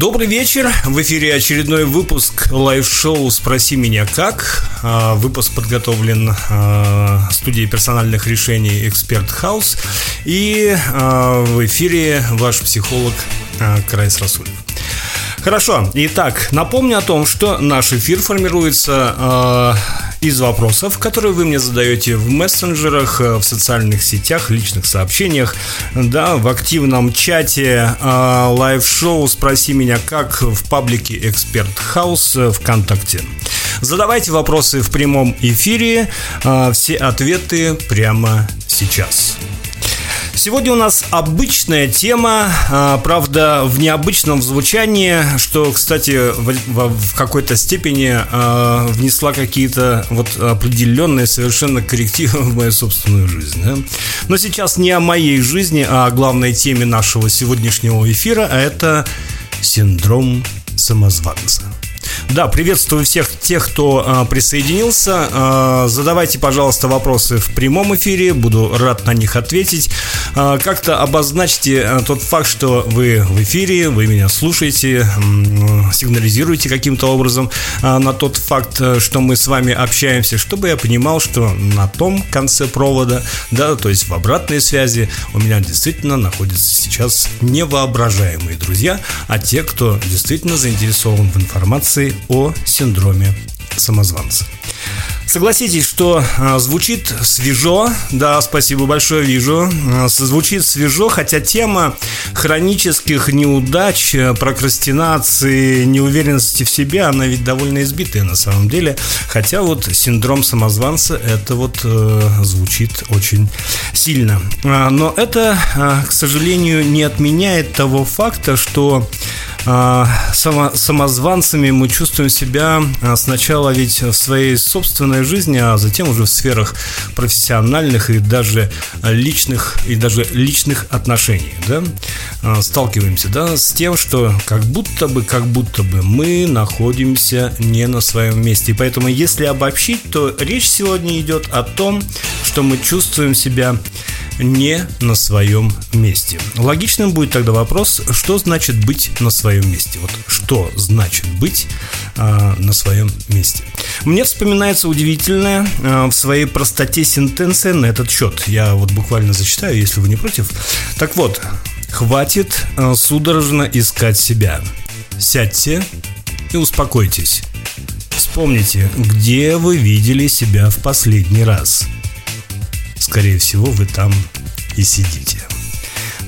Добрый вечер. В эфире очередной выпуск live -шоу «Спроси меня как». А, выпуск подготовлен а, студией персональных решений «Expert House». И а, в эфире ваш психолог Крайс Расулев. Хорошо. Итак, напомню о том, что наш эфир формируется из вопросов, которые вы мне задаете в мессенджерах, в социальных сетях, личных сообщениях, да, в активном чате, э, live -шоу «Спроси меня как» в паблике «Expert House» ВКонтакте. Задавайте вопросы в прямом эфире, э, все ответы прямо сейчас. Сегодня у нас обычная тема, а, правда, в необычном звучании, что, кстати, в, какой-то степени э, внесла какие-то вот определенные совершенно коррективы в мою собственную жизнь. Да? Но сейчас не о моей жизни, а о главной теме нашего сегодняшнего эфира, а это синдром самозванца. Да, приветствую всех тех, кто а, присоединился. А, задавайте, пожалуйста, вопросы в прямом эфире, буду рад на них ответить. А, как-то обозначьте а, тот факт, что вы в эфире, вы меня слушаете, м- сигнализируете каким-то образом а, на тот факт, что мы с вами общаемся, чтобы я понимал, что на том конце провода, да, то есть в обратной связи у меня действительно находятся сейчас невоображаемые друзья, а те, кто действительно заинтересован в информации о синдроме самозванца. Согласитесь, что а, звучит свежо, да, спасибо большое, вижу, а, звучит свежо, хотя тема хронических неудач, э, прокрастинации, неуверенности в себе, она ведь довольно избитая на самом деле, хотя вот синдром самозванца, это вот э, звучит очень сильно. А, но это, к сожалению, не отменяет того факта, что само, самозванцами мы чувствуем себя а, сначала ведь в своей собственной жизни, а затем уже в сферах профессиональных и даже личных и даже личных отношений, да, а, сталкиваемся, да, с тем, что как будто бы, как будто бы мы находимся не на своем месте. И поэтому, если обобщить, то речь сегодня идет о том, что мы чувствуем себя не на своем месте. Логичным будет тогда вопрос, что значит быть на своем месте? Вот что значит быть э, на своем месте? Мне вспоминается удивительная э, в своей простоте сентенция на этот счет. Я вот буквально зачитаю, если вы не против. Так вот, хватит э, судорожно искать себя. Сядьте и успокойтесь. Вспомните, где вы видели себя в последний раз – скорее всего, вы там и сидите.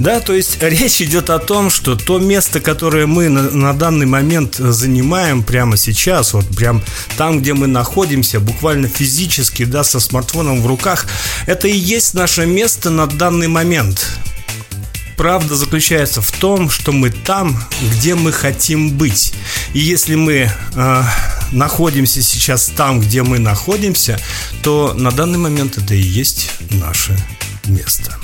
Да, то есть речь идет о том, что то место, которое мы на, на данный момент занимаем прямо сейчас, вот прям там, где мы находимся, буквально физически, да, со смартфоном в руках, это и есть наше место на данный момент. Правда заключается в том, что мы там, где мы хотим быть. И если мы э, находимся сейчас там, где мы находимся, то на данный момент это и есть наше место.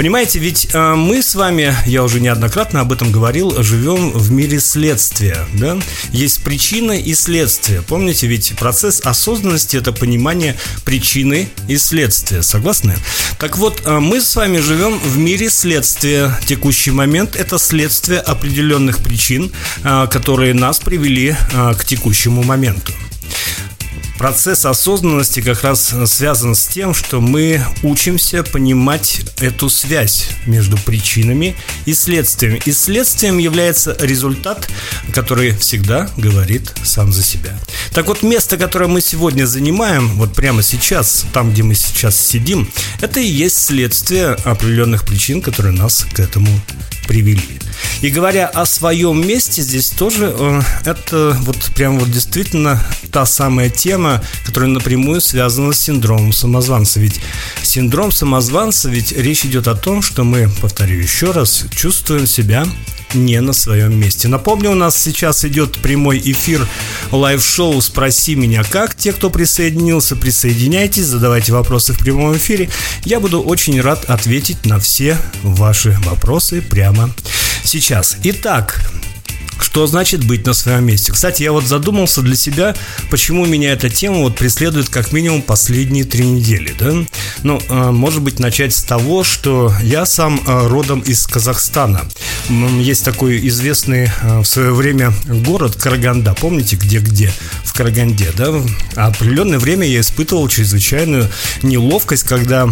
Понимаете, ведь э, мы с вами, я уже неоднократно об этом говорил, живем в мире следствия. Да? Есть причина и следствие. Помните, ведь процесс осознанности это понимание причины и следствия. Согласны? Так вот, э, мы с вами живем в мире следствия. Текущий момент это следствие определенных причин, э, которые нас привели э, к текущему моменту. Процесс осознанности как раз связан с тем, что мы учимся понимать эту связь между причинами и следствием. И следствием является результат, который всегда говорит сам за себя. Так вот, место, которое мы сегодня занимаем, вот прямо сейчас, там, где мы сейчас сидим, это и есть следствие определенных причин, которые нас к этому привели. И говоря о своем месте, здесь тоже э, это вот прям вот действительно та самая тема, которая напрямую связана с синдромом самозванца. Ведь синдром самозванца, ведь речь идет о том, что мы, повторю еще раз, чувствуем себя не на своем месте. Напомню, у нас сейчас идет прямой эфир live -шоу «Спроси меня как». Те, кто присоединился, присоединяйтесь, задавайте вопросы в прямом эфире. Я буду очень рад ответить на все ваши вопросы прямо сейчас. Итак, что значит быть на своем месте. Кстати, я вот задумался для себя, почему меня эта тема вот преследует как минимум последние три недели, да? Ну, э, может быть, начать с того, что я сам э, родом из Казахстана. Есть такой известный э, в свое время город Караганда, помните, где-где? В Караганде, да? А определенное время я испытывал чрезвычайную неловкость, когда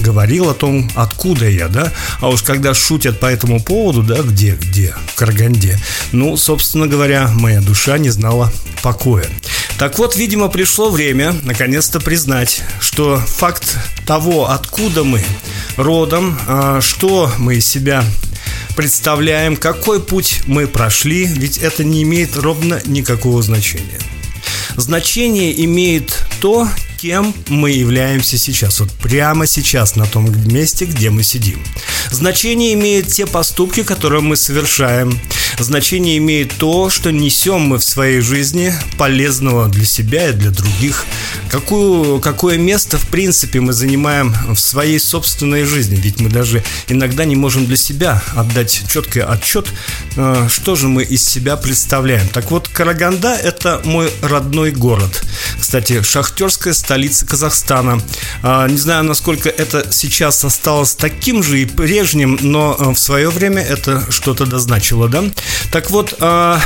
говорил о том, откуда я, да? А уж когда шутят по этому поводу, да, где-где? В Караганде. Ну, собственно говоря, моя душа не знала покоя. Так вот, видимо, пришло время наконец-то признать, что факт того, откуда мы родом, а, что мы из себя представляем, какой путь мы прошли, ведь это не имеет ровно никакого значения. Значение имеет то, кем мы являемся сейчас, вот прямо сейчас на том месте, где мы сидим. Значение имеют те поступки, которые мы совершаем. Значение имеет то, что несем мы в своей жизни полезного для себя и для других. Какую, какое место, в принципе, мы занимаем в своей собственной жизни. Ведь мы даже иногда не можем для себя отдать четкий отчет, э, что же мы из себя представляем. Так вот, Караганда – это мой родной город. Кстати, шахтерская столица Казахстана. А, не знаю, насколько это сейчас осталось таким же и прежним, но э, в свое время это что-то дозначило, да? Так вот, а,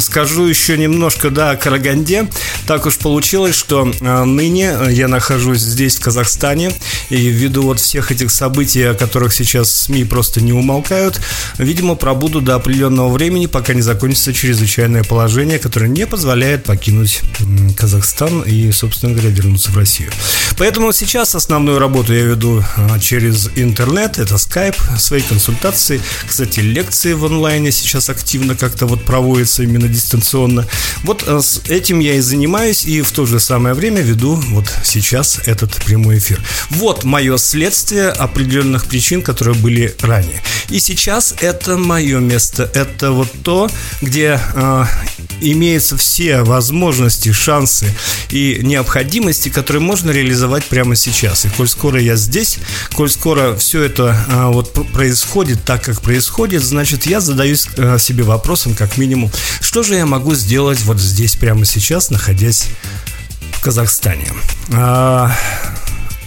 скажу еще немножко, да, о Караганде. Так уж получилось, что а, ныне я нахожусь здесь, в Казахстане, и ввиду вот всех этих событий, о которых сейчас СМИ просто не умолкают, видимо, пробуду до определенного времени, пока не закончится чрезвычайное положение, которое не позволяет покинуть Казахстан и, собственно говоря, вернуться в Россию. Поэтому сейчас основную работу я веду а, через интернет, это Skype, свои консультации, кстати, лекции в онлайне сейчас активно как-то вот проводятся именно дистанционно. Вот а, с этим я и занимаюсь, и в то же самое время веду вот сейчас этот прямой эфир. Вот мое следствие определенных причин, которые были ранее. И сейчас это мое место, это вот то, где э, имеются все возможности, шансы и необходимости, которые можно реализовать прямо сейчас. И коль скоро я здесь, коль скоро все это а, вот происходит так, как происходит, значит, я задаюсь а, себе вопросом, как минимум, что же я могу сделать вот здесь прямо сейчас, находясь в Казахстане. А,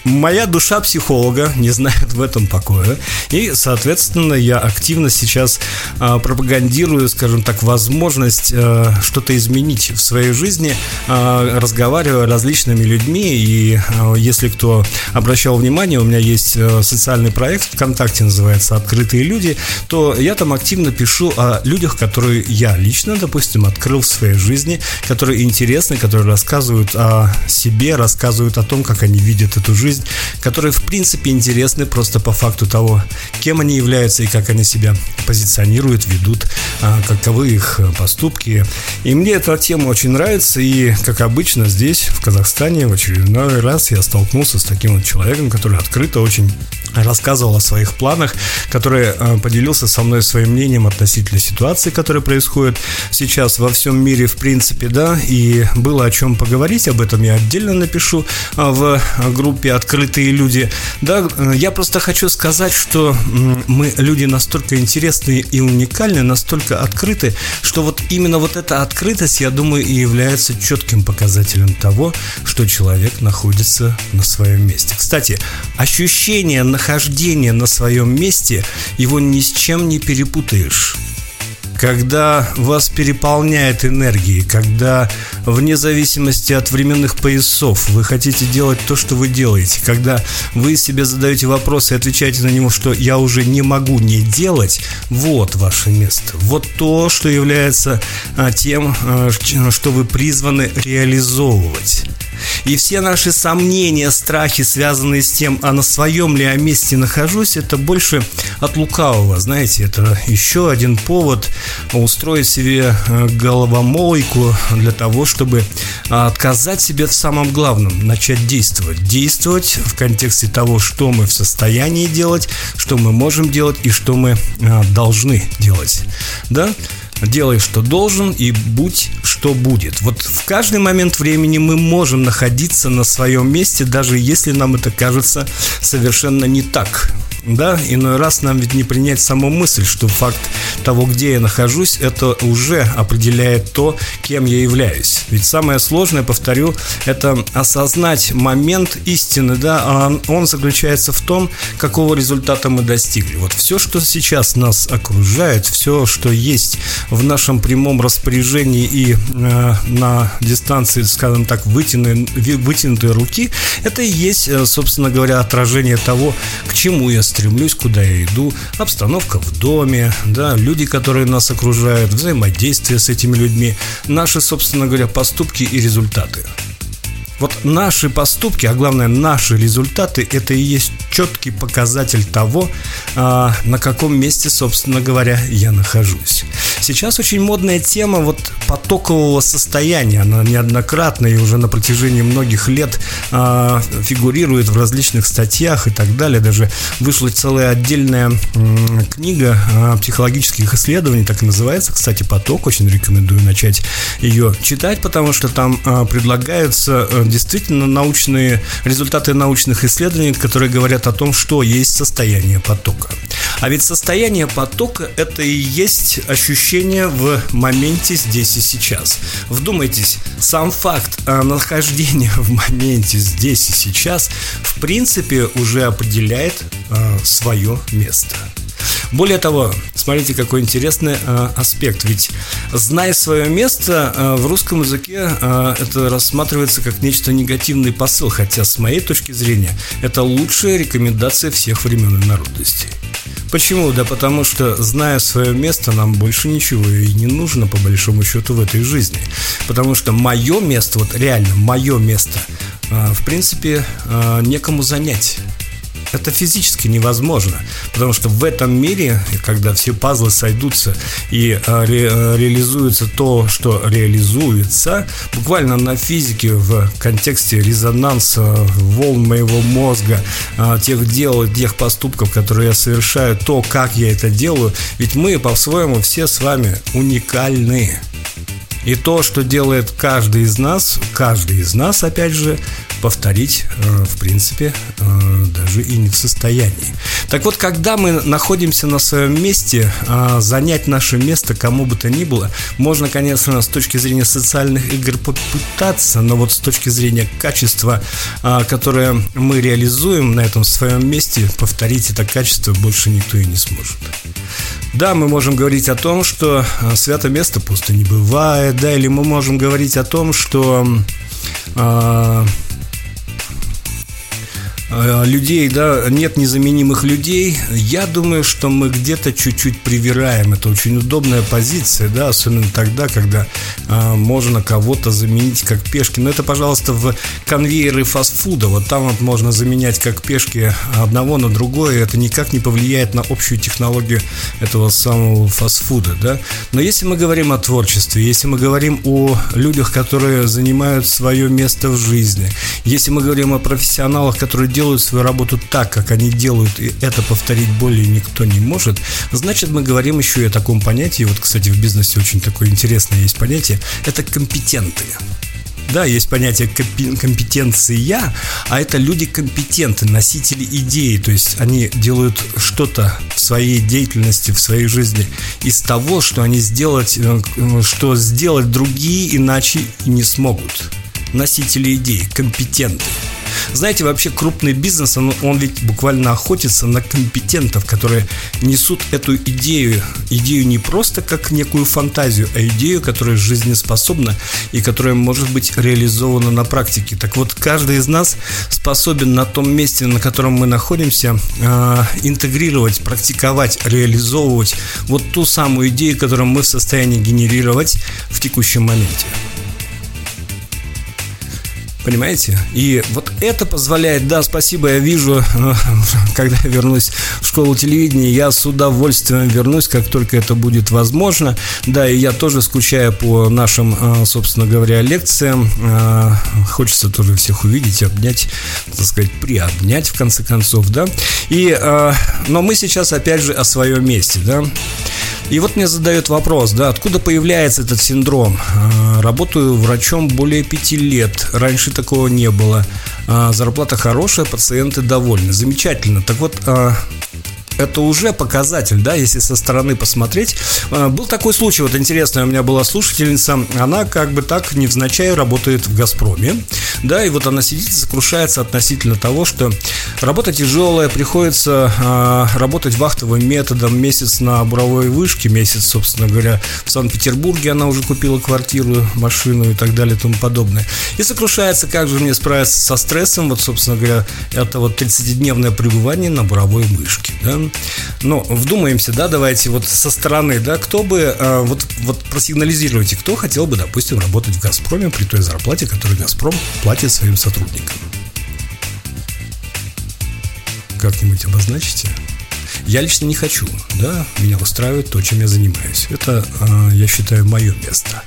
Моя душа психолога не знает в этом покоя. И, соответственно, я активно сейчас э, пропагандирую, скажем так, возможность э, что-то изменить в своей жизни, э, разговаривая с различными людьми. И э, если кто обращал внимание, у меня есть э, социальный проект ВКонтакте, называется «Открытые люди», то я там активно пишу о людях, которые я лично, допустим, открыл в своей жизни, которые интересны, которые рассказывают о себе, рассказывают о том, как они видят эту жизнь жизнь, которые в принципе интересны просто по факту того, кем они являются и как они себя позиционируют, ведут, а, каковы их поступки. И мне эта тема очень нравится, и как обычно здесь, в Казахстане, в очередной раз я столкнулся с таким вот человеком, который открыто очень рассказывал о своих планах, который э, поделился со мной своим мнением относительно ситуации, которая происходит сейчас во всем мире, в принципе, да, и было о чем поговорить, об этом я отдельно напишу э, в группе «Открытые люди». Да, э, я просто хочу сказать, что мы люди настолько интересные и уникальные, настолько открыты, что вот именно вот эта открытость, я думаю, и является четким показателем того, что человек находится на своем месте. Кстати, ощущение на нахождение на своем месте, его ни с чем не перепутаешь когда вас переполняет энергией, когда вне зависимости от временных поясов вы хотите делать то, что вы делаете, когда вы себе задаете вопрос и отвечаете на него, что я уже не могу не делать, вот ваше место. Вот то, что является а, тем, а, что вы призваны реализовывать. И все наши сомнения, страхи, связанные с тем, а на своем ли я месте нахожусь, это больше от лукавого. Знаете, это еще один повод устроить себе э, головомойку для того, чтобы отказать себе в самом главном, начать действовать. Действовать в контексте того, что мы в состоянии делать, что мы можем делать и что мы э, должны делать. Да? делай, что должен, и будь, что будет. Вот в каждый момент времени мы можем находиться на своем месте, даже если нам это кажется совершенно не так. Да, иной раз нам ведь не принять саму мысль, что факт того, где я нахожусь, это уже определяет то, кем я являюсь. Ведь самое сложное, повторю, это осознать момент истины, да, а он заключается в том, какого результата мы достигли. Вот все, что сейчас нас окружает, все, что есть в нашем прямом распоряжении и э, на дистанции, скажем так, вытянутой, вытянутой руки, это и есть, э, собственно говоря, отражение того, к чему я стремлюсь, куда я иду, обстановка в доме, да, люди, которые нас окружают, взаимодействие с этими людьми, наши, собственно говоря, поступки и результаты. Вот наши поступки, а главное наши результаты, это и есть четкий показатель того, а, на каком месте, собственно говоря, я нахожусь. Сейчас очень модная тема вот потокового состояния. Она неоднократно и уже на протяжении многих лет а, фигурирует в различных статьях и так далее. Даже вышла целая отдельная книга психологических исследований, так и называется, кстати, «Поток». Очень рекомендую начать ее читать, потому что там а, предлагаются а, действительно научные результаты научных исследований, которые говорят о том, что есть состояние потока. А ведь состояние потока – это и есть ощущение в моменте здесь и сейчас. Вдумайтесь, сам факт нахождения в моменте здесь и сейчас в принципе уже определяет э, свое место. Более того, смотрите, какой интересный э, аспект. Ведь зная свое место, э, в русском языке э, это рассматривается как нечто негативный посыл, хотя с моей точки зрения это лучшая рекомендация всех времен и народностей. Почему? Да потому что, зная свое место, нам больше ничего и не нужно, по большому счету, в этой жизни. Потому что мое место, вот реально мое место, э, в принципе, э, некому занять это физически невозможно, потому что в этом мире, когда все пазлы сойдутся и э, ре, э, реализуется то, что реализуется, буквально на физике в контексте резонанса волн моего мозга, э, тех дел, тех поступков, которые я совершаю, то, как я это делаю, ведь мы по-своему все с вами уникальны. И то, что делает каждый из нас, каждый из нас, опять же, повторить, э, в принципе, э, даже и не в состоянии. Так вот, когда мы находимся на своем месте, э, занять наше место кому бы то ни было, можно, конечно, с точки зрения социальных игр попытаться, но вот с точки зрения качества, которое мы реализуем на этом своем месте, повторить это качество больше никто и не сможет. Да, мы можем говорить о том, что свято место пусто не бывает, да, или мы можем говорить о том, что Э, людей, да, нет незаменимых людей, я думаю, что мы где-то чуть-чуть привираем. Это очень удобная позиция, да, особенно тогда, когда э, можно кого-то заменить как пешки. Но это, пожалуйста, в конвейеры фастфуда. Вот там вот можно заменять как пешки одного на другое. Это никак не повлияет на общую технологию этого самого фастфуда, да. Но если мы говорим о творчестве, если мы говорим о людях, которые занимают свое место в жизни, если мы говорим о профессионалах, которые делают делают свою работу так, как они делают, и это повторить более никто не может, значит мы говорим еще и о таком понятии, вот, кстати, в бизнесе очень такое интересное есть понятие, это компетенты. Да, есть понятие компетенция, а это люди компетенты, носители идеи, то есть они делают что-то в своей деятельности, в своей жизни из того, что они сделать, э, что сделать другие иначе не смогут. Носители идей, компетенты. Знаете, вообще крупный бизнес, он, он ведь буквально охотится на компетентов, которые несут эту идею. Идею не просто как некую фантазию, а идею, которая жизнеспособна и которая может быть реализована на практике. Так вот, каждый из нас способен на том месте, на котором мы находимся, э, интегрировать, практиковать, реализовывать вот ту самую идею, которую мы в состоянии генерировать в текущем моменте. Понимаете? И вот это позволяет, да, спасибо, я вижу, когда я вернусь в школу телевидения, я с удовольствием вернусь, как только это будет возможно. Да, и я тоже скучаю по нашим, а, собственно говоря, лекциям. А, хочется тоже всех увидеть, обнять, так сказать, приобнять, в конце концов, да. И, но мы сейчас, опять же, о своем месте, да. И вот мне задают вопрос, да, откуда появляется этот синдром? А, работаю врачом более пяти лет. Раньше такого не было. А, зарплата хорошая, пациенты довольны. Замечательно. Так вот, а, это уже показатель, да, если со стороны посмотреть. Э, был такой случай, вот интересный, у меня была слушательница, она как бы так невзначай работает в «Газпроме», да, и вот она сидит и сокрушается относительно того, что работа тяжелая, приходится э, работать вахтовым методом, месяц на буровой вышке, месяц, собственно говоря, в Санкт-Петербурге она уже купила квартиру, машину и так далее и тому подобное. И сокрушается, как же мне справиться со стрессом, вот, собственно говоря, это вот 30-дневное пребывание на буровой вышке, да. Но вдумаемся, да, давайте вот со стороны, да, кто бы, э, вот, вот просигнализируйте, кто хотел бы, допустим, работать в «Газпроме» при той зарплате, которую «Газпром» платит своим сотрудникам. Как-нибудь обозначите? Я лично не хочу, да, меня устраивает то, чем я занимаюсь. Это, э, я считаю, мое место.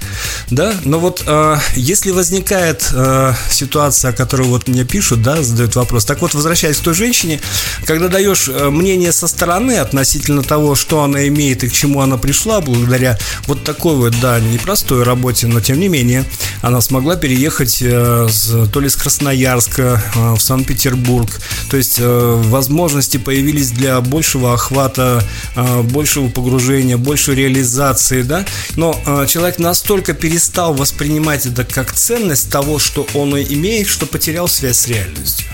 Да, но вот э, если возникает э, ситуация, о которой вот мне пишут, да, задают вопрос. Так вот, возвращаясь к той женщине, когда даешь э, мнение со стороны относительно того, что она имеет и к чему она пришла, благодаря вот такой вот, да, непростой работе, но тем не менее, она смогла переехать э, то ли с Красноярска э, в Санкт-Петербург. То есть возможности появились для большего большего охвата, а, большего погружения, большей реализации, да, но а, человек настолько перестал воспринимать это как ценность того, что он имеет, что потерял связь с реальностью.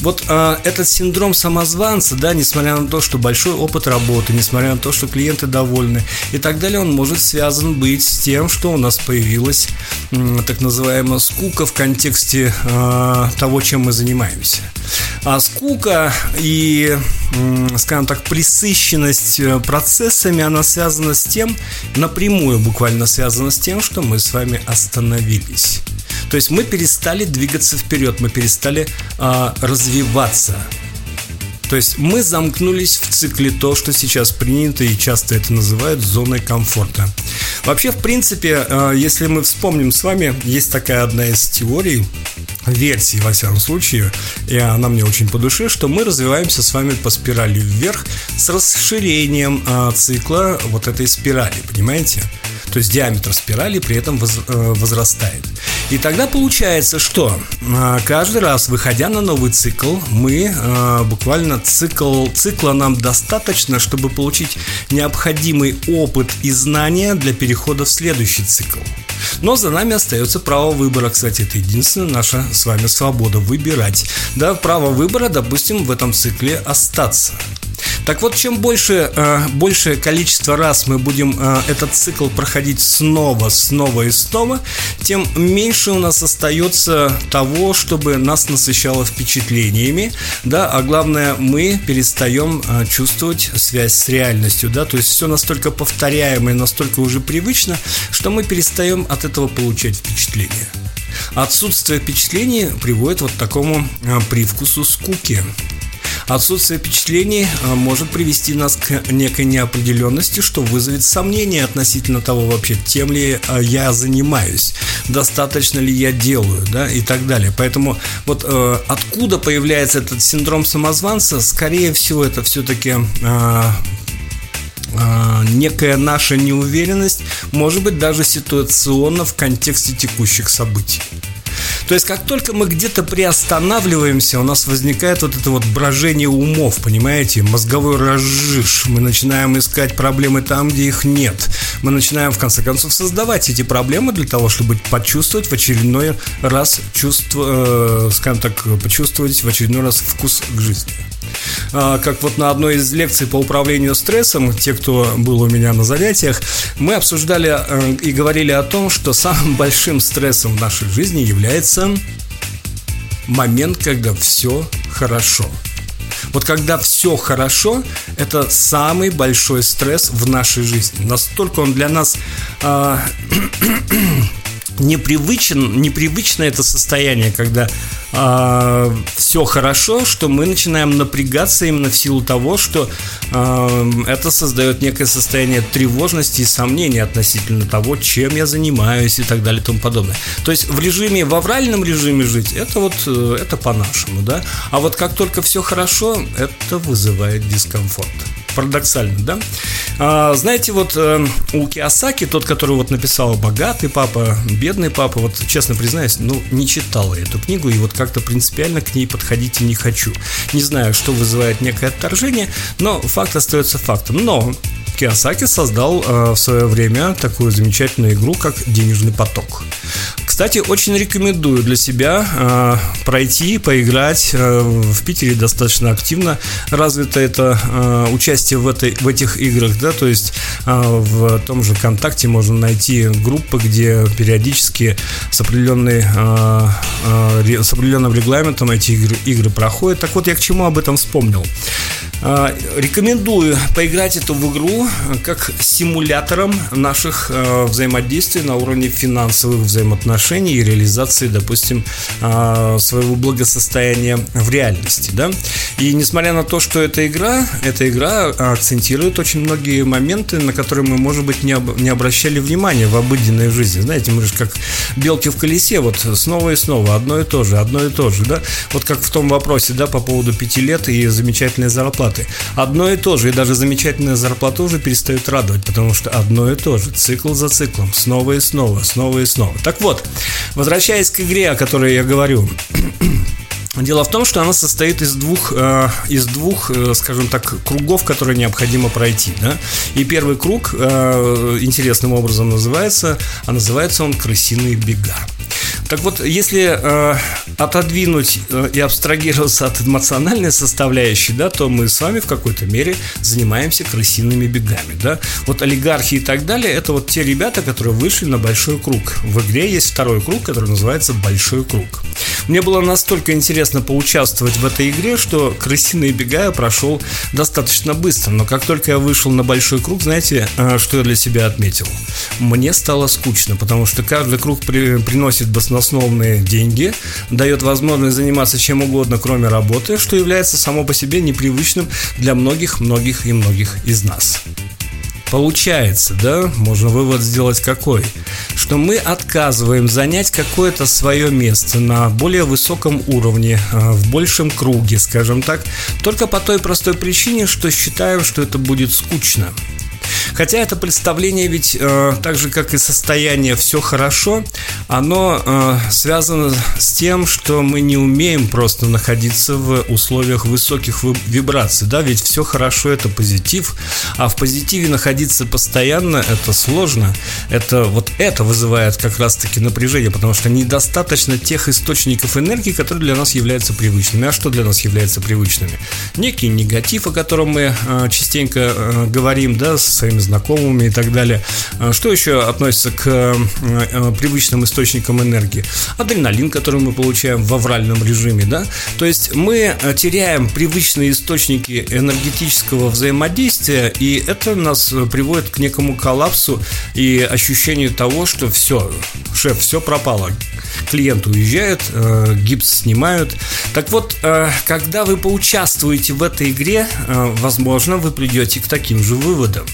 Вот э, этот синдром самозванца, да, несмотря на то, что большой опыт работы, несмотря на то, что клиенты довольны и так далее, он может связан быть с тем, что у нас появилась э, так называемая скука в контексте э, того, чем мы занимаемся. А скука и, э, скажем так, присыщенность э, процессами, она связана с тем, напрямую буквально связана с тем, что мы с вами остановились. То есть мы перестали двигаться вперед, мы перестали а, развиваться. То есть мы замкнулись в цикле то, что сейчас принято и часто это называют зоной комфорта. Вообще, в принципе, а, если мы вспомним с вами, есть такая одна из теорий, версий, во всяком случае, и она мне очень по душе, что мы развиваемся с вами по спирали вверх с расширением а, цикла вот этой спирали, понимаете? То есть диаметр спирали при этом э, возрастает. И тогда получается, что э, каждый раз, выходя на новый цикл, мы э, буквально цикл, цикла нам достаточно, чтобы получить необходимый опыт и знания для перехода в следующий цикл. Но за нами остается право выбора. Кстати, это единственная наша с вами свобода выбирать. Да, право выбора, допустим, в этом цикле остаться. Так вот, чем больше, э, большее количество раз мы будем э, этот цикл проходить снова, снова и снова, тем меньше у нас остается того, чтобы нас насыщало впечатлениями, да, а главное, мы перестаем э, чувствовать связь с реальностью, да, то есть все настолько повторяемо и настолько уже привычно, что мы перестаем от этого получать впечатление. Отсутствие впечатлений приводит вот к такому привкусу скуки. Отсутствие впечатлений э, может привести нас к некой неопределенности, что вызовет сомнения относительно того вообще, тем ли э, я занимаюсь, достаточно ли я делаю, да, и так далее. Поэтому вот э, откуда появляется этот синдром самозванца, скорее всего, это все-таки э, некая наша неуверенность, может быть даже ситуационно в контексте текущих событий. То есть, как только мы где-то приостанавливаемся, у нас возникает вот это вот брожение умов, понимаете, мозговой разжиж. Мы начинаем искать проблемы там, где их нет. Мы начинаем, в конце концов, создавать эти проблемы для того, чтобы почувствовать в очередной раз чувство, э, скажем так, почувствовать в очередной раз вкус к жизни. А, как вот на одной из лекций по управлению стрессом, те, кто был у меня на занятиях, мы обсуждали э, и говорили о том, что самым большим стрессом в нашей жизни является момент, когда все хорошо. Вот когда все хорошо, это самый большой стресс в нашей жизни. Настолько он для нас э, непривычен, непривычно это состояние, когда э, а, все хорошо, что мы начинаем напрягаться именно в силу того, что э, это создает некое состояние тревожности и сомнений относительно того, чем я занимаюсь и так далее и тому подобное. То есть в режиме, в авральном режиме жить, это вот, э, это по-нашему, да. А вот как только все хорошо, это вызывает дискомфорт. Парадоксально, да? А, знаете, вот э, у Киосаки, тот, который вот написал «Богатый папа», «Бедный папа», вот честно признаюсь, ну, не читал я эту книгу, и вот как-то принципиально к ней подходить не хочу. Не знаю, что вызывает некое отторжение, но факт остается фактом. Но Киосаки создал э, в свое время такую замечательную игру, как «Денежный поток». Кстати, очень рекомендую для себя э, пройти, поиграть. Э, в Питере достаточно активно развито это э, участие в, этой, в этих играх, да, то есть э, в том же ВКонтакте можно найти группы, где периодически с, определенной, э, э, с определенным регламентом эти игры, игры проходят. Так вот, я к чему об этом вспомнил. А, рекомендую поиграть эту в игру как симулятором наших а, взаимодействий на уровне финансовых взаимоотношений и реализации, допустим, а, своего благосостояния в реальности, да. И несмотря на то, что эта игра, эта игра акцентирует очень многие моменты, на которые мы, может быть, не, об, не обращали внимания в обыденной жизни. Знаете, мы же как белки в колесе, вот снова и снова, одно и то же, одно и то же, да. Вот как в том вопросе, да, по поводу пяти лет и замечательной зарплаты зарплаты. Одно и то же, и даже замечательная зарплата уже перестает радовать, потому что одно и то же, цикл за циклом, снова и снова, снова и снова. Так вот, возвращаясь к игре, о которой я говорю, Дело в том, что она состоит из двух, э, из двух, э, скажем так, кругов, которые необходимо пройти. Да? И первый круг э, интересным образом называется, а называется он «Крысиные бега». Так вот, если э, отодвинуть э, и абстрагироваться от эмоциональной составляющей, да, то мы с вами в какой-то мере занимаемся крысиными бегами, да. Вот олигархи и так далее, это вот те ребята, которые вышли на большой круг. В игре есть второй круг, который называется большой круг. Мне было настолько интересно поучаствовать в этой игре, что крысиные бега я прошел достаточно быстро, но как только я вышел на большой круг, знаете, э, что я для себя отметил? Мне стало скучно, потому что каждый круг при, приносит баснословные деньги, дает возможность заниматься чем угодно, кроме работы, что является само по себе непривычным для многих-многих и многих из нас. Получается, да, можно вывод сделать какой? Что мы отказываем занять какое-то свое место на более высоком уровне, а, в большем круге, скажем так, только по той простой причине, что считаем, что это будет скучно. Хотя это представление ведь э, так же, как и состояние «все хорошо», оно э, связано с тем, что мы не умеем просто находиться в условиях высоких вибраций, да, ведь все хорошо – это позитив, а в позитиве находиться постоянно – это сложно, это вот это вызывает как раз-таки напряжение, потому что недостаточно тех источников энергии, которые для нас являются привычными. А что для нас является привычными? Некий негатив, о котором мы э, частенько э, говорим, да, с своими знакомыми и так далее. А что еще относится к э, э, привычным источникам энергии? Адреналин, который мы получаем в авральном режиме, да? То есть мы э, теряем привычные источники энергетического взаимодействия, и это нас приводит к некому коллапсу и ощущению того, что все, шеф, все пропало. Клиент уезжает, гипс снимают. Так вот, когда вы поучаствуете в этой игре, возможно, вы придете к таким же выводам.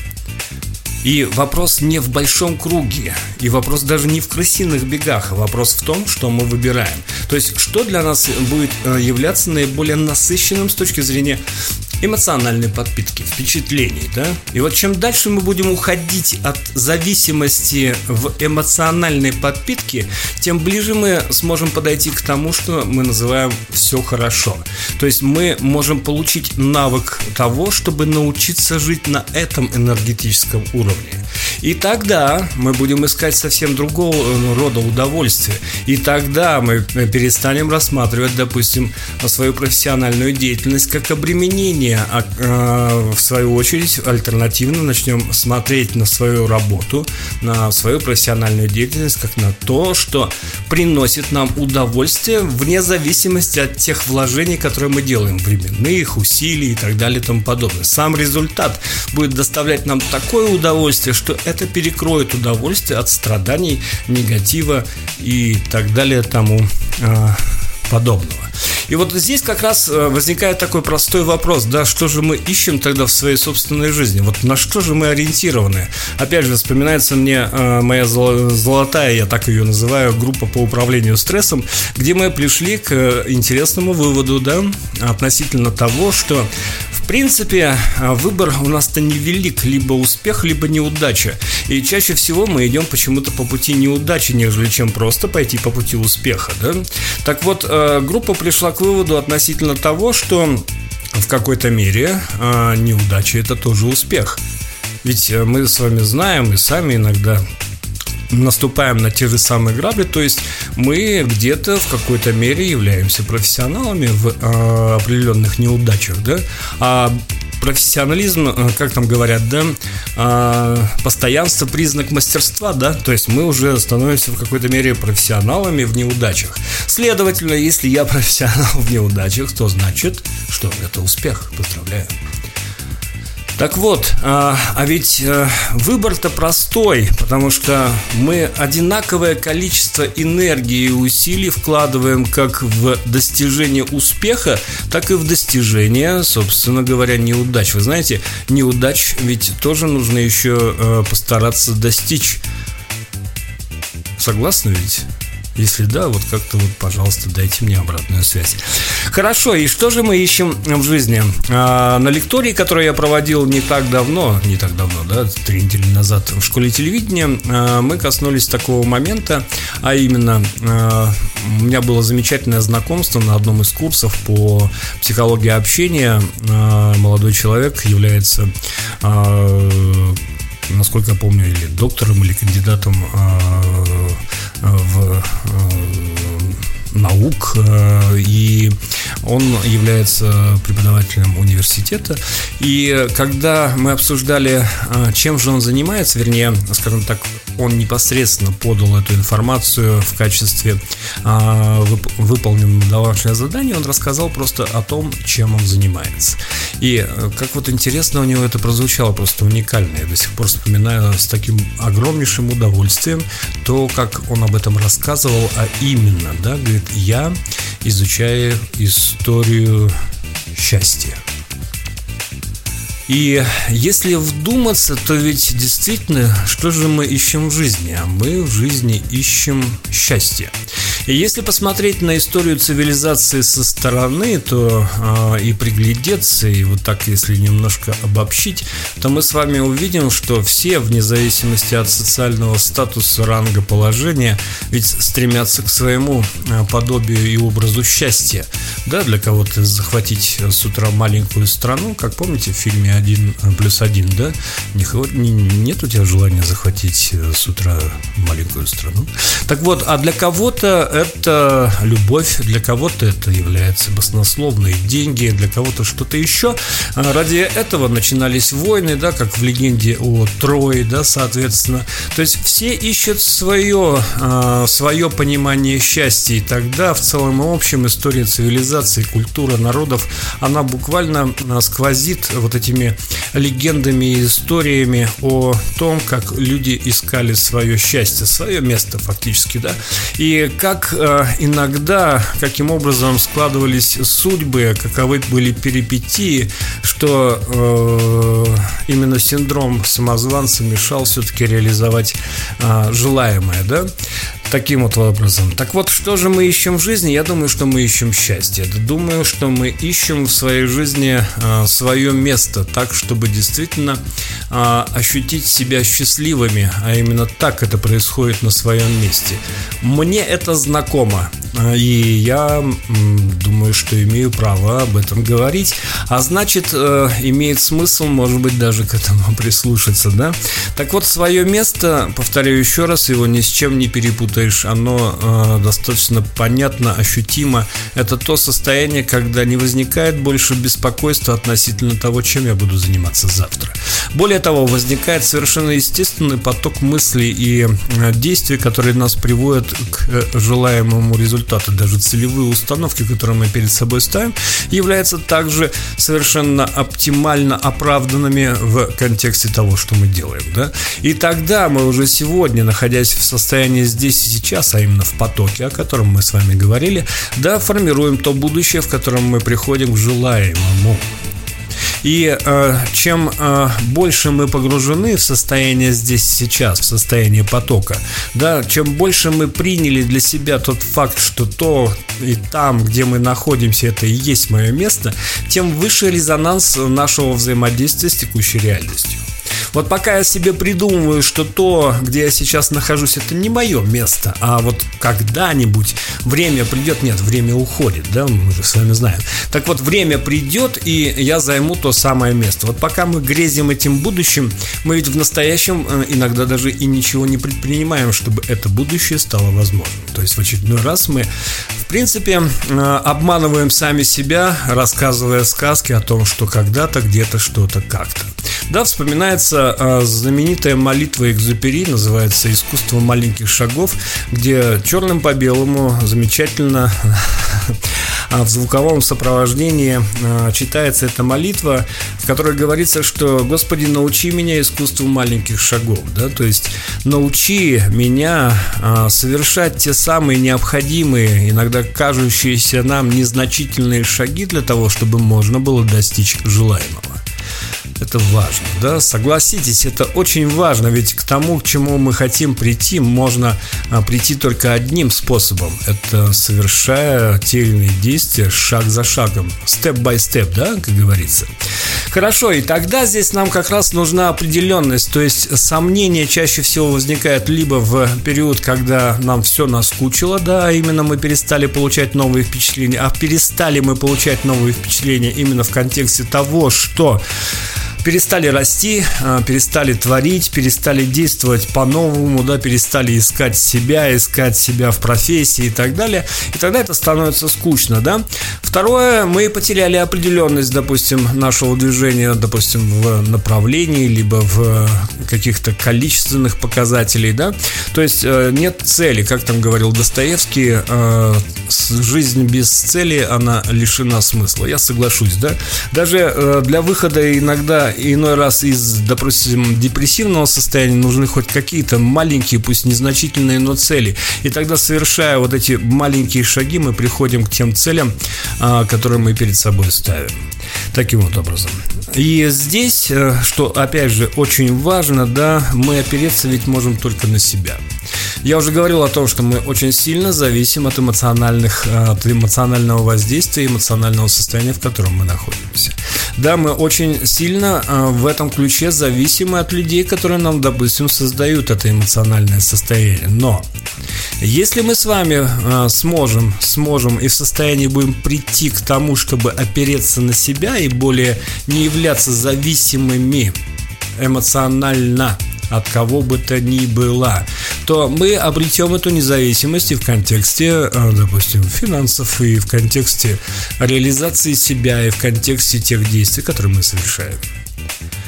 И вопрос не в большом круге, и вопрос даже не в крысиных бегах, а вопрос в том, что мы выбираем. То есть, что для нас будет э, являться наиболее насыщенным с точки зрения эмоциональной подпитки, впечатлений, да? И вот чем дальше мы будем уходить от зависимости в эмоциональной подпитке, тем ближе мы сможем подойти к тому, что мы называем «все хорошо». То есть мы можем получить навык того, чтобы научиться жить на этом энергетическом уровне. И тогда мы будем искать совсем другого э, рода удовольствия. И тогда мы перестанем рассматривать, допустим, свою профессиональную деятельность как обременение, а э, в свою очередь альтернативно начнем смотреть на свою работу, на свою профессиональную деятельность как на то, что приносит нам удовольствие вне зависимости от тех вложений, которые мы делаем, временных, усилий и так далее и тому подобное. Сам результат будет доставлять нам такое удовольствие, что это перекроет удовольствие от страданий, негатива и так далее тому э, подобного. И вот здесь как раз э, возникает такой простой вопрос, да, что же мы ищем тогда в своей собственной жизни? Вот на что же мы ориентированы? Опять же, вспоминается мне э, моя золотая, я так ее называю, группа по управлению стрессом, где мы пришли к интересному выводу, да, относительно того, что принципе, выбор у нас-то невелик, либо успех, либо неудача. И чаще всего мы идем почему-то по пути неудачи, нежели чем просто пойти по пути успеха, да? Так вот, э, группа пришла к выводу относительно того, что в какой-то мере э, неудача это тоже успех. Ведь э, мы с вами знаем и сами иногда наступаем на те же самые грабли, то есть мы где-то в какой-то мере являемся профессионалами в э, определенных неудачах, да, а профессионализм, э, как там говорят, да, э, постоянство признак мастерства, да, то есть мы уже становимся в какой-то мере профессионалами в неудачах. Следовательно, если я профессионал в неудачах, то значит, что это успех. Поздравляю. Так вот, а, а ведь э, выбор-то простой, потому что мы одинаковое количество энергии и усилий вкладываем как в достижение успеха, так и в достижение, собственно говоря, неудач. Вы знаете, неудач ведь тоже нужно еще э, постараться достичь. Согласны ведь? Если да, вот как-то вот, пожалуйста, дайте мне обратную связь. Хорошо, и что же мы ищем в жизни? А, на лектории, которую я проводил не так давно, не так давно, да, три недели назад в школе телевидения, а, мы коснулись такого момента, а именно а, у меня было замечательное знакомство на одном из курсов по психологии общения. А, молодой человек является а, насколько я помню, или доктором, или кандидатом а, в э, наук, э, и он является преподавателем университета. И когда мы обсуждали, э, чем же он занимается, вернее, скажем так, он непосредственно подал эту информацию в качестве а, выполненного домашнего задания, он рассказал просто о том, чем он занимается. И э, как вот интересно у него это прозвучало, просто уникально. Я до сих пор вспоминаю с таким огромнейшим удовольствием то, как он об этом рассказывал, а именно, да, говорит, я изучаю историю счастья. И если вдуматься, то ведь действительно, что же мы ищем в жизни? А мы в жизни ищем счастье. Если посмотреть на историю цивилизации со стороны, то э, и приглядеться, и вот так, если немножко обобщить, то мы с вами увидим, что все, вне зависимости от социального статуса, ранга, положения, ведь стремятся к своему э, подобию и образу счастья. Да, для кого-то захватить с утра маленькую страну, как помните в фильме «Один плюс один», да? Нет у тебя желания захватить э, с утра маленькую страну? Так вот, а для кого-то это любовь, для кого-то это является баснословные деньги, для кого-то что-то еще. А ради этого начинались войны, да, как в легенде о Трое, да, соответственно. То есть все ищут свое, а, свое понимание счастья, и тогда в целом и общем история цивилизации, культура народов, она буквально а, сквозит вот этими легендами и историями о том, как люди искали свое счастье, свое место фактически, да, и как э, иногда, каким образом складывались судьбы, каковы были перипетии, что э, именно синдром самозванца мешал все-таки реализовать э, желаемое, да? Таким вот образом. Так вот, что же мы ищем в жизни? Я думаю, что мы ищем счастье. Думаю, что мы ищем в своей жизни свое место, так, чтобы действительно ощутить себя счастливыми, а именно так это происходит на своем месте. Мне это знакомо, э, и я думаю, что имею право об этом говорить, а значит, э, имеет смысл, может быть, даже к этому прислушаться, да? Так вот, свое место, повторяю еще раз, его ни с чем не перепутать работаешь, оно э, достаточно понятно, ощутимо. Это то состояние, когда не возникает больше беспокойства относительно того, чем я буду заниматься завтра. Более того, возникает совершенно естественный поток мыслей и э, действий, которые нас приводят к э, желаемому результату. Даже целевые установки, которые мы перед собой ставим, являются также совершенно оптимально оправданными в контексте того, что мы делаем. Да? И тогда мы уже сегодня, находясь в состоянии здесь сейчас, а именно в потоке, о котором мы с вами говорили, да, формируем то будущее, в котором мы приходим к желаемому. И э, чем э, больше мы погружены в состояние здесь сейчас, в состояние потока, да, чем больше мы приняли для себя тот факт, что то и там, где мы находимся, это и есть мое место, тем выше резонанс нашего взаимодействия с текущей реальностью. Вот пока я себе придумываю, что то, где я сейчас нахожусь, это не мое место, а вот когда-нибудь время придет, нет, время уходит, да, мы же с вами знаем. Так вот, время придет, и я займу то самое место. Вот пока мы грезим этим будущим, мы ведь в настоящем э, иногда даже и ничего не предпринимаем, чтобы это будущее стало возможным. То есть в очередной раз мы, в принципе, э, обманываем сами себя, рассказывая сказки о том, что когда-то, где-то, что-то, как-то. Да, вспоминается э, знаменитая молитва Экзупери, называется «Искусство маленьких шагов», где черным по белому замечательно в звуковом сопровождении э, читается эта молитва, в которой говорится, что «Господи, научи меня искусству маленьких шагов», да, то есть научи меня совершать те самые необходимые, иногда кажущиеся нам незначительные шаги для того, чтобы можно было достичь желаемого. Это важно, да, согласитесь, это очень важно, ведь к тому, к чему мы хотим прийти, можно а, прийти только одним способом. Это совершая те или иные действия шаг за шагом, степ-бай-степ, да, как говорится. Хорошо, и тогда здесь нам как раз нужна определенность, то есть сомнения чаще всего возникают либо в период, когда нам все наскучило, да, а именно мы перестали получать новые впечатления, а перестали мы получать новые впечатления именно в контексте того, что перестали расти, а, перестали творить, перестали действовать по-новому, да, перестали искать себя, искать себя в профессии и так далее. И тогда это становится скучно, да. Второе, мы потеряли определенность, допустим, нашего движения, допустим, в направлении, либо в каких-то количественных показателей, да. То есть э, нет цели, как там говорил Достоевский, э, жизнь без цели, она лишена смысла. Я соглашусь, да. Даже э, для выхода иногда иной раз из, допустим, депрессивного состояния нужны хоть какие-то маленькие, пусть незначительные, но цели. И тогда, совершая вот эти маленькие шаги, мы приходим к тем целям, а, которые мы перед собой ставим. Таким вот образом. И здесь, э, что опять же очень важно, да, мы опереться ведь можем только на себя. Я уже говорил о том, что мы очень сильно зависим от эмоциональных, э, от эмоционального воздействия, эмоционального состояния, в котором мы находимся. Да, мы очень сильно э, в этом ключе зависимы от людей, которые нам, допустим, создают это эмоциональное состояние. Но если мы с вами э, сможем, сможем и в состоянии будем прийти к тому, чтобы опереться на себя и более не являться зависимыми эмоционально от кого бы то ни было, то мы обретем эту независимость и в контексте, э, допустим, финансов, и в контексте реализации себя, и в контексте тех действий, которые мы совершаем. Thank you.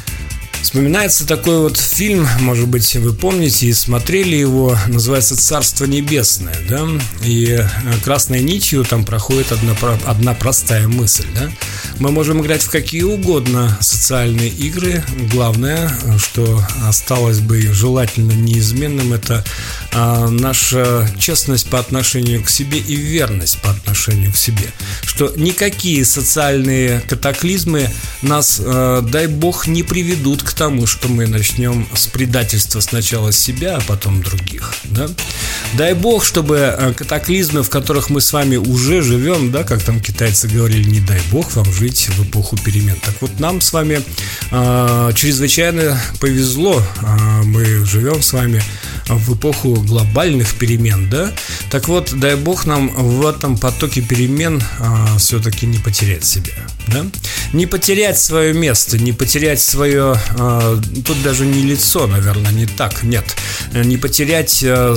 Вспоминается такой вот фильм, может быть, вы помните и смотрели его, называется «Царство небесное», да, и э, красной нитью там проходит одна, одна простая мысль, да. Мы можем играть в какие угодно социальные игры, главное, что осталось бы желательно неизменным, это а, наша честность по отношению к себе и верность по отношению к себе, что никакие социальные катаклизмы нас, а, дай бог, не приведут к к тому, что мы начнем с предательства сначала себя, а потом других. Да? Дай бог, чтобы э, катаклизмы, в которых мы с вами уже живем, да, как там китайцы говорили, не дай бог вам жить в эпоху перемен. Так вот, нам с вами э, чрезвычайно повезло. Э, мы живем с вами в эпоху глобальных перемен, да? Так вот, дай бог нам в этом потоке перемен э, все-таки не потерять себя, да? Не потерять свое место, не потерять свое а, тут даже не лицо, наверное, не так, нет. Не потерять а,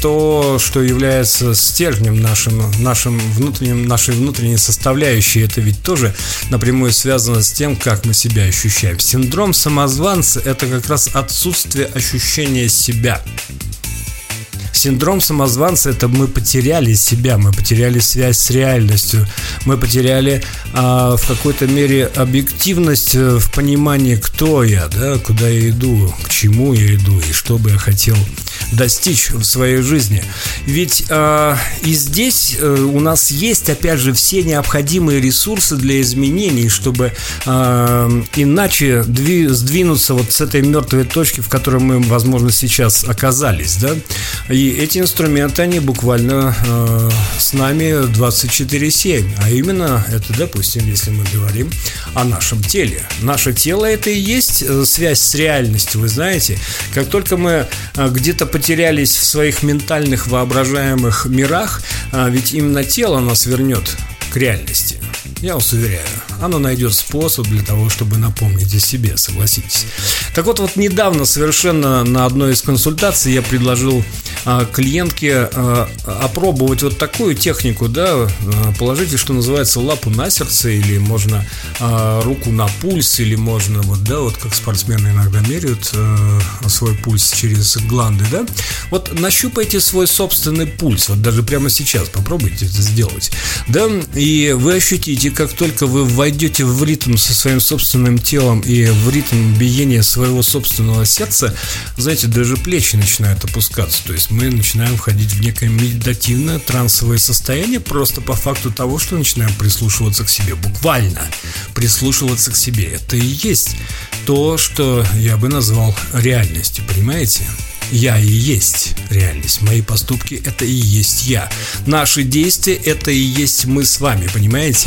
то, что является стержнем нашим, нашим внутренним, нашей внутренней составляющей. Это ведь тоже напрямую связано с тем, как мы себя ощущаем. Синдром самозванца – это как раз отсутствие ощущения себя. Thank you. Синдром самозванца это мы потеряли себя, мы потеряли связь с реальностью, мы потеряли а, в какой-то мере объективность э, в понимании, кто я, да, куда я иду, к чему я иду и что бы я хотел достичь в своей жизни. Ведь э, и здесь э, у нас есть, опять же, все необходимые ресурсы для изменений, чтобы э, иначе дви, сдвинуться вот с этой мертвой точки, в которой мы, возможно, сейчас оказались, да. И эти инструменты, они буквально э, с нами 24-7, а именно это, допустим, если мы говорим о нашем теле. Наше тело это и есть э, связь с реальностью, вы знаете. Как только мы э, где-то потерялись в своих ментальных воображаемых мирах, э, ведь именно тело нас вернет к реальности. Я вас уверяю, оно найдет способ для того, чтобы напомнить о себе, согласитесь. Так вот, вот недавно совершенно на одной из консультаций я предложил а, клиентке а, опробовать вот такую технику, да, а, положите, что называется, лапу на сердце, или можно а, руку на пульс, или можно вот, да, вот как спортсмены иногда меряют а, свой пульс через гланды, да. Вот нащупайте свой собственный пульс, вот даже прямо сейчас попробуйте это сделать, да, и вы ощутите, как только вы войдете в ритм со своим собственным телом и в ритм биения своего собственного сердца, знаете, даже плечи начинают опускаться. То есть мы начинаем входить в некое медитативное трансовое состояние просто по факту того, что начинаем прислушиваться к себе. Буквально прислушиваться к себе. Это и есть то, что я бы назвал реальностью, понимаете? Я и есть реальность. Мои поступки – это и есть я. Наши действия – это и есть мы с вами, понимаете?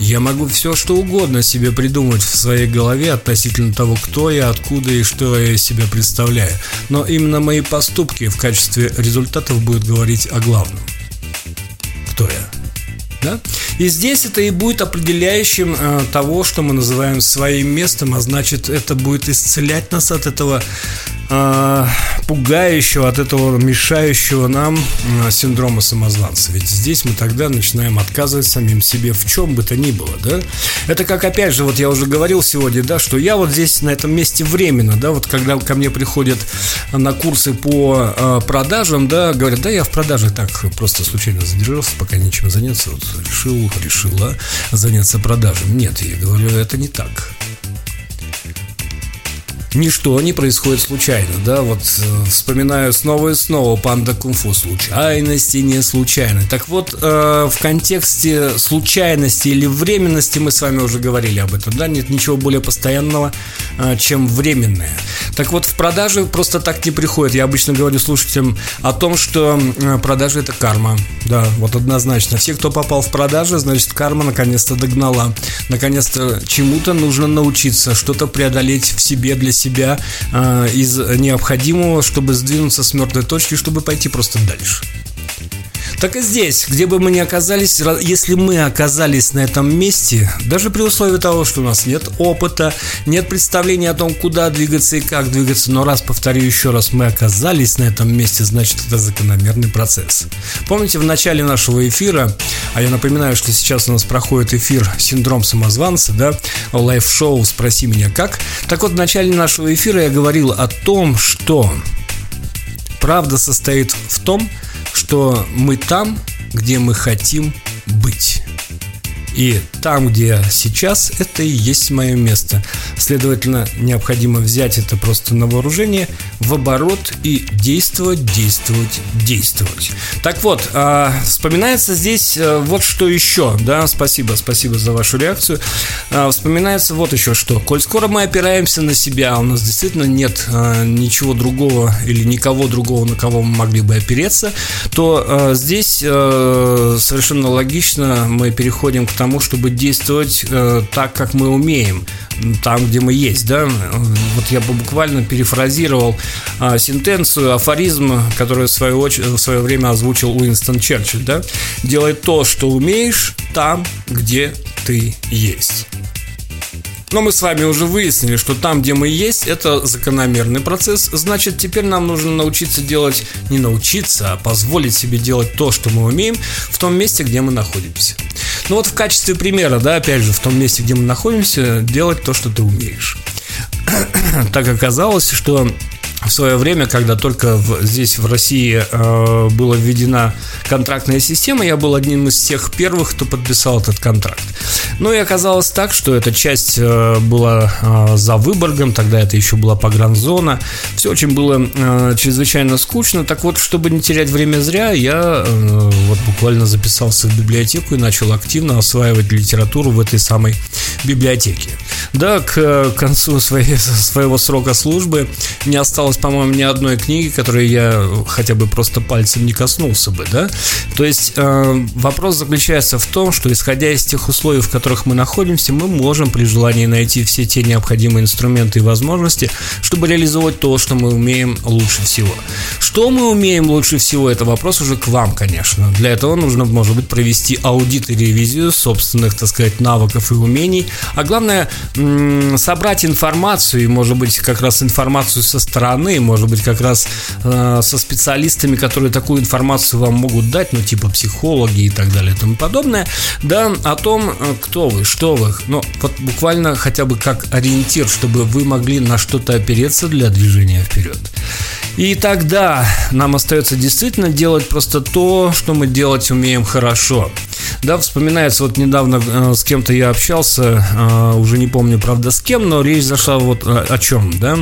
Я могу все что угодно себе придумать в своей голове относительно того, кто я, откуда и что я из себя представляю. Но именно мои поступки в качестве результатов будут говорить о главном. Кто я? Да? И здесь это и будет определяющим э, того, что мы называем своим местом, а значит это будет исцелять нас от этого э, пугающего, от этого мешающего нам э, синдрома самозванца. Ведь здесь мы тогда начинаем отказывать самим себе в чем бы то ни было, да? Это как, опять же, вот я уже говорил сегодня, да, что я вот здесь на этом месте временно, да, вот когда ко мне приходят на курсы по э, продажам, да, говорят, да, я в продажах так просто случайно задержался, пока нечем заняться, вот решил, решила заняться продажем. Нет, я говорю, это не так ничто не происходит случайно, да, вот э, вспоминаю снова и снова панда кунг-фу, случайности не случайны. Так вот, э, в контексте случайности или временности мы с вами уже говорили об этом, да, нет ничего более постоянного, э, чем временное. Так вот, в продаже просто так не приходит. Я обычно говорю слушателям о том, что э, продажи это карма, да, вот однозначно. Все, кто попал в продажи, значит, карма наконец-то догнала. Наконец-то чему-то нужно научиться, что-то преодолеть в себе для себя себя э, из необходимого, чтобы сдвинуться с мертвой точки, чтобы пойти просто дальше. Так и здесь, где бы мы ни оказались, если мы оказались на этом месте, даже при условии того, что у нас нет опыта, нет представления о том, куда двигаться и как двигаться, но раз, повторю еще раз, мы оказались на этом месте, значит это закономерный процесс. Помните, в начале нашего эфира, а я напоминаю, что сейчас у нас проходит эфир «Синдром самозванца», да, лайв-шоу «Спроси меня как». Так вот, в начале нашего эфира я говорил о том, что правда состоит в том, что мы там, где мы хотим быть. И там, где я сейчас, это и есть мое место. Следовательно, необходимо взять это просто на вооружение, в оборот и действовать, действовать, действовать. Так вот, э, вспоминается здесь э, вот что еще, да, спасибо, спасибо за вашу реакцию. Э, вспоминается вот еще что. Коль скоро мы опираемся на себя, у нас действительно нет ничего другого или никого другого, на кого мы могли бы опереться, то э, здесь э, совершенно логично мы переходим к тому, тому, чтобы действовать э, так, как мы умеем, там, где мы есть, да. Вот я бы буквально перефразировал э, сентенцию, афоризм, который в свою очередь, в свое время озвучил Уинстон Черчилль, да. Делай то, что умеешь, там, где ты есть. Но мы с вами уже выяснили, что там, где мы есть, это закономерный процесс. Значит, теперь нам нужно научиться делать, не научиться, а позволить себе делать то, что мы умеем, в том месте, где мы находимся. Ну вот в качестве примера, да, опять же, в том месте, где мы находимся, делать то, что ты умеешь. Так оказалось, что в свое время, когда только в, здесь в России э, была введена контрактная система, я был одним из тех первых, кто подписал этот контракт. Но и оказалось так, что эта часть э, была э, за Выборгом, тогда это еще была погранзона. Все очень было э, чрезвычайно скучно. Так вот, чтобы не терять время зря, я э, вот буквально записался в библиотеку и начал активно осваивать литературу в этой самой библиотеке. Да, к концу своей, своего срока службы не осталось, по-моему, ни одной книги, которой я хотя бы просто пальцем не коснулся бы, да. То есть э, вопрос заключается в том, что исходя из тех условий, в которых мы находимся, мы можем при желании найти все те необходимые инструменты и возможности, чтобы реализовать то, что мы умеем лучше всего. Что мы умеем лучше всего, это вопрос уже к вам, конечно. Для этого нужно, может быть, провести аудит и ревизию собственных, так сказать, навыков и умений, а главное, собрать информацию, и, может быть, как раз информацию со стороны, может быть, как раз э, со специалистами, которые такую информацию вам могут дать, ну, типа психологи и так далее и тому подобное, да, о том, э, кто вы, что вы, ну, вот буквально хотя бы как ориентир, чтобы вы могли на что-то опереться для движения вперед. И тогда нам остается действительно делать просто то, что мы делать умеем хорошо. Да, вспоминается, вот недавно э, с кем-то я общался, э, уже не помню, правда, с кем, но речь зашла вот о, о чем, да.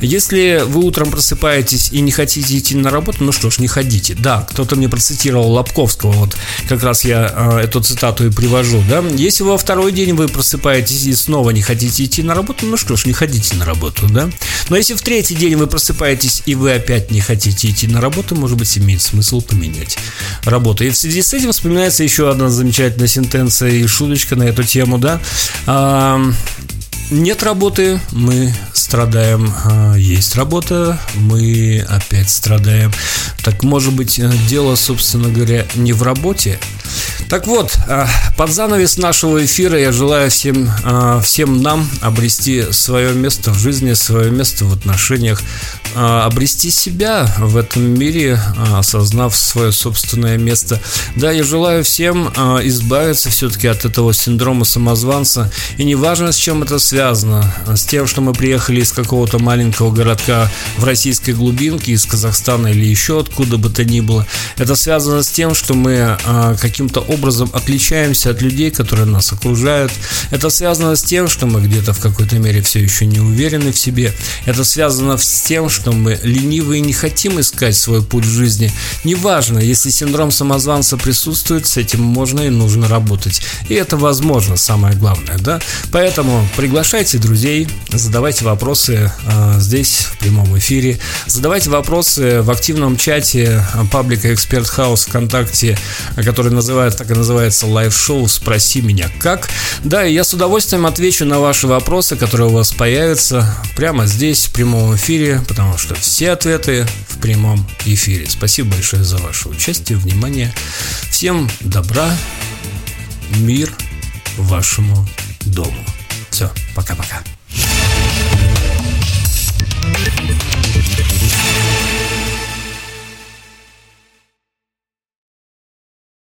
Если вы утром просыпаетесь и не хотите идти на работу, ну что ж, не ходите. Да, кто-то мне процитировал Лобковского, вот как раз я э, эту цитату и привожу, да. Если во второй день вы просыпаетесь и снова не хотите идти на работу, ну что ж, не ходите на работу, да. Но если в третий день вы просыпаетесь и вы опять не хотите идти на работу, может быть, имеет смысл поменять работу. И в связи с этим вспоминается еще одна замечательная сентенция и шуточка на эту тему, да. Нет работы, мы страдаем. А, есть работа, мы опять страдаем. Так может быть дело, собственно говоря, не в работе, так вот, э, под занавес нашего эфира я желаю всем, э, всем нам обрести свое место в жизни, свое место в отношениях, э, обрести себя в этом мире, осознав свое собственное место. Да, я желаю всем избавиться все-таки от этого синдрома самозванца. И неважно, с чем это связано, с тем, что мы приехали из какого-то маленького городка в российской глубинке, из Казахстана или еще откуда бы то ни было. Это связано с тем, что мы каким-то образом отличаемся от людей, которые нас окружают. Это связано с тем, что мы где-то в какой-то мере все еще не уверены в себе. Это связано с тем, что мы ленивы и не хотим искать свой путь в жизни. Неважно, если синдром самозванца присутствует, с этим можно и нужно работать. И это возможно, самое главное, да? Поэтому приглашайте друзей, задавайте вопросы э, здесь, в прямом эфире, задавайте вопросы в активном чате паблика Expert House ВКонтакте, который называют, так и называется лайв-шоу «Спроси меня как». Да, и я с удовольствием отвечу на ваши вопросы, которые у вас появятся прямо здесь, в прямом эфире, потому что все ответы в прямом эфире. Спасибо большое за ваше участие, внимание. Всем добра, мир вашему дому. Все, пока-пока.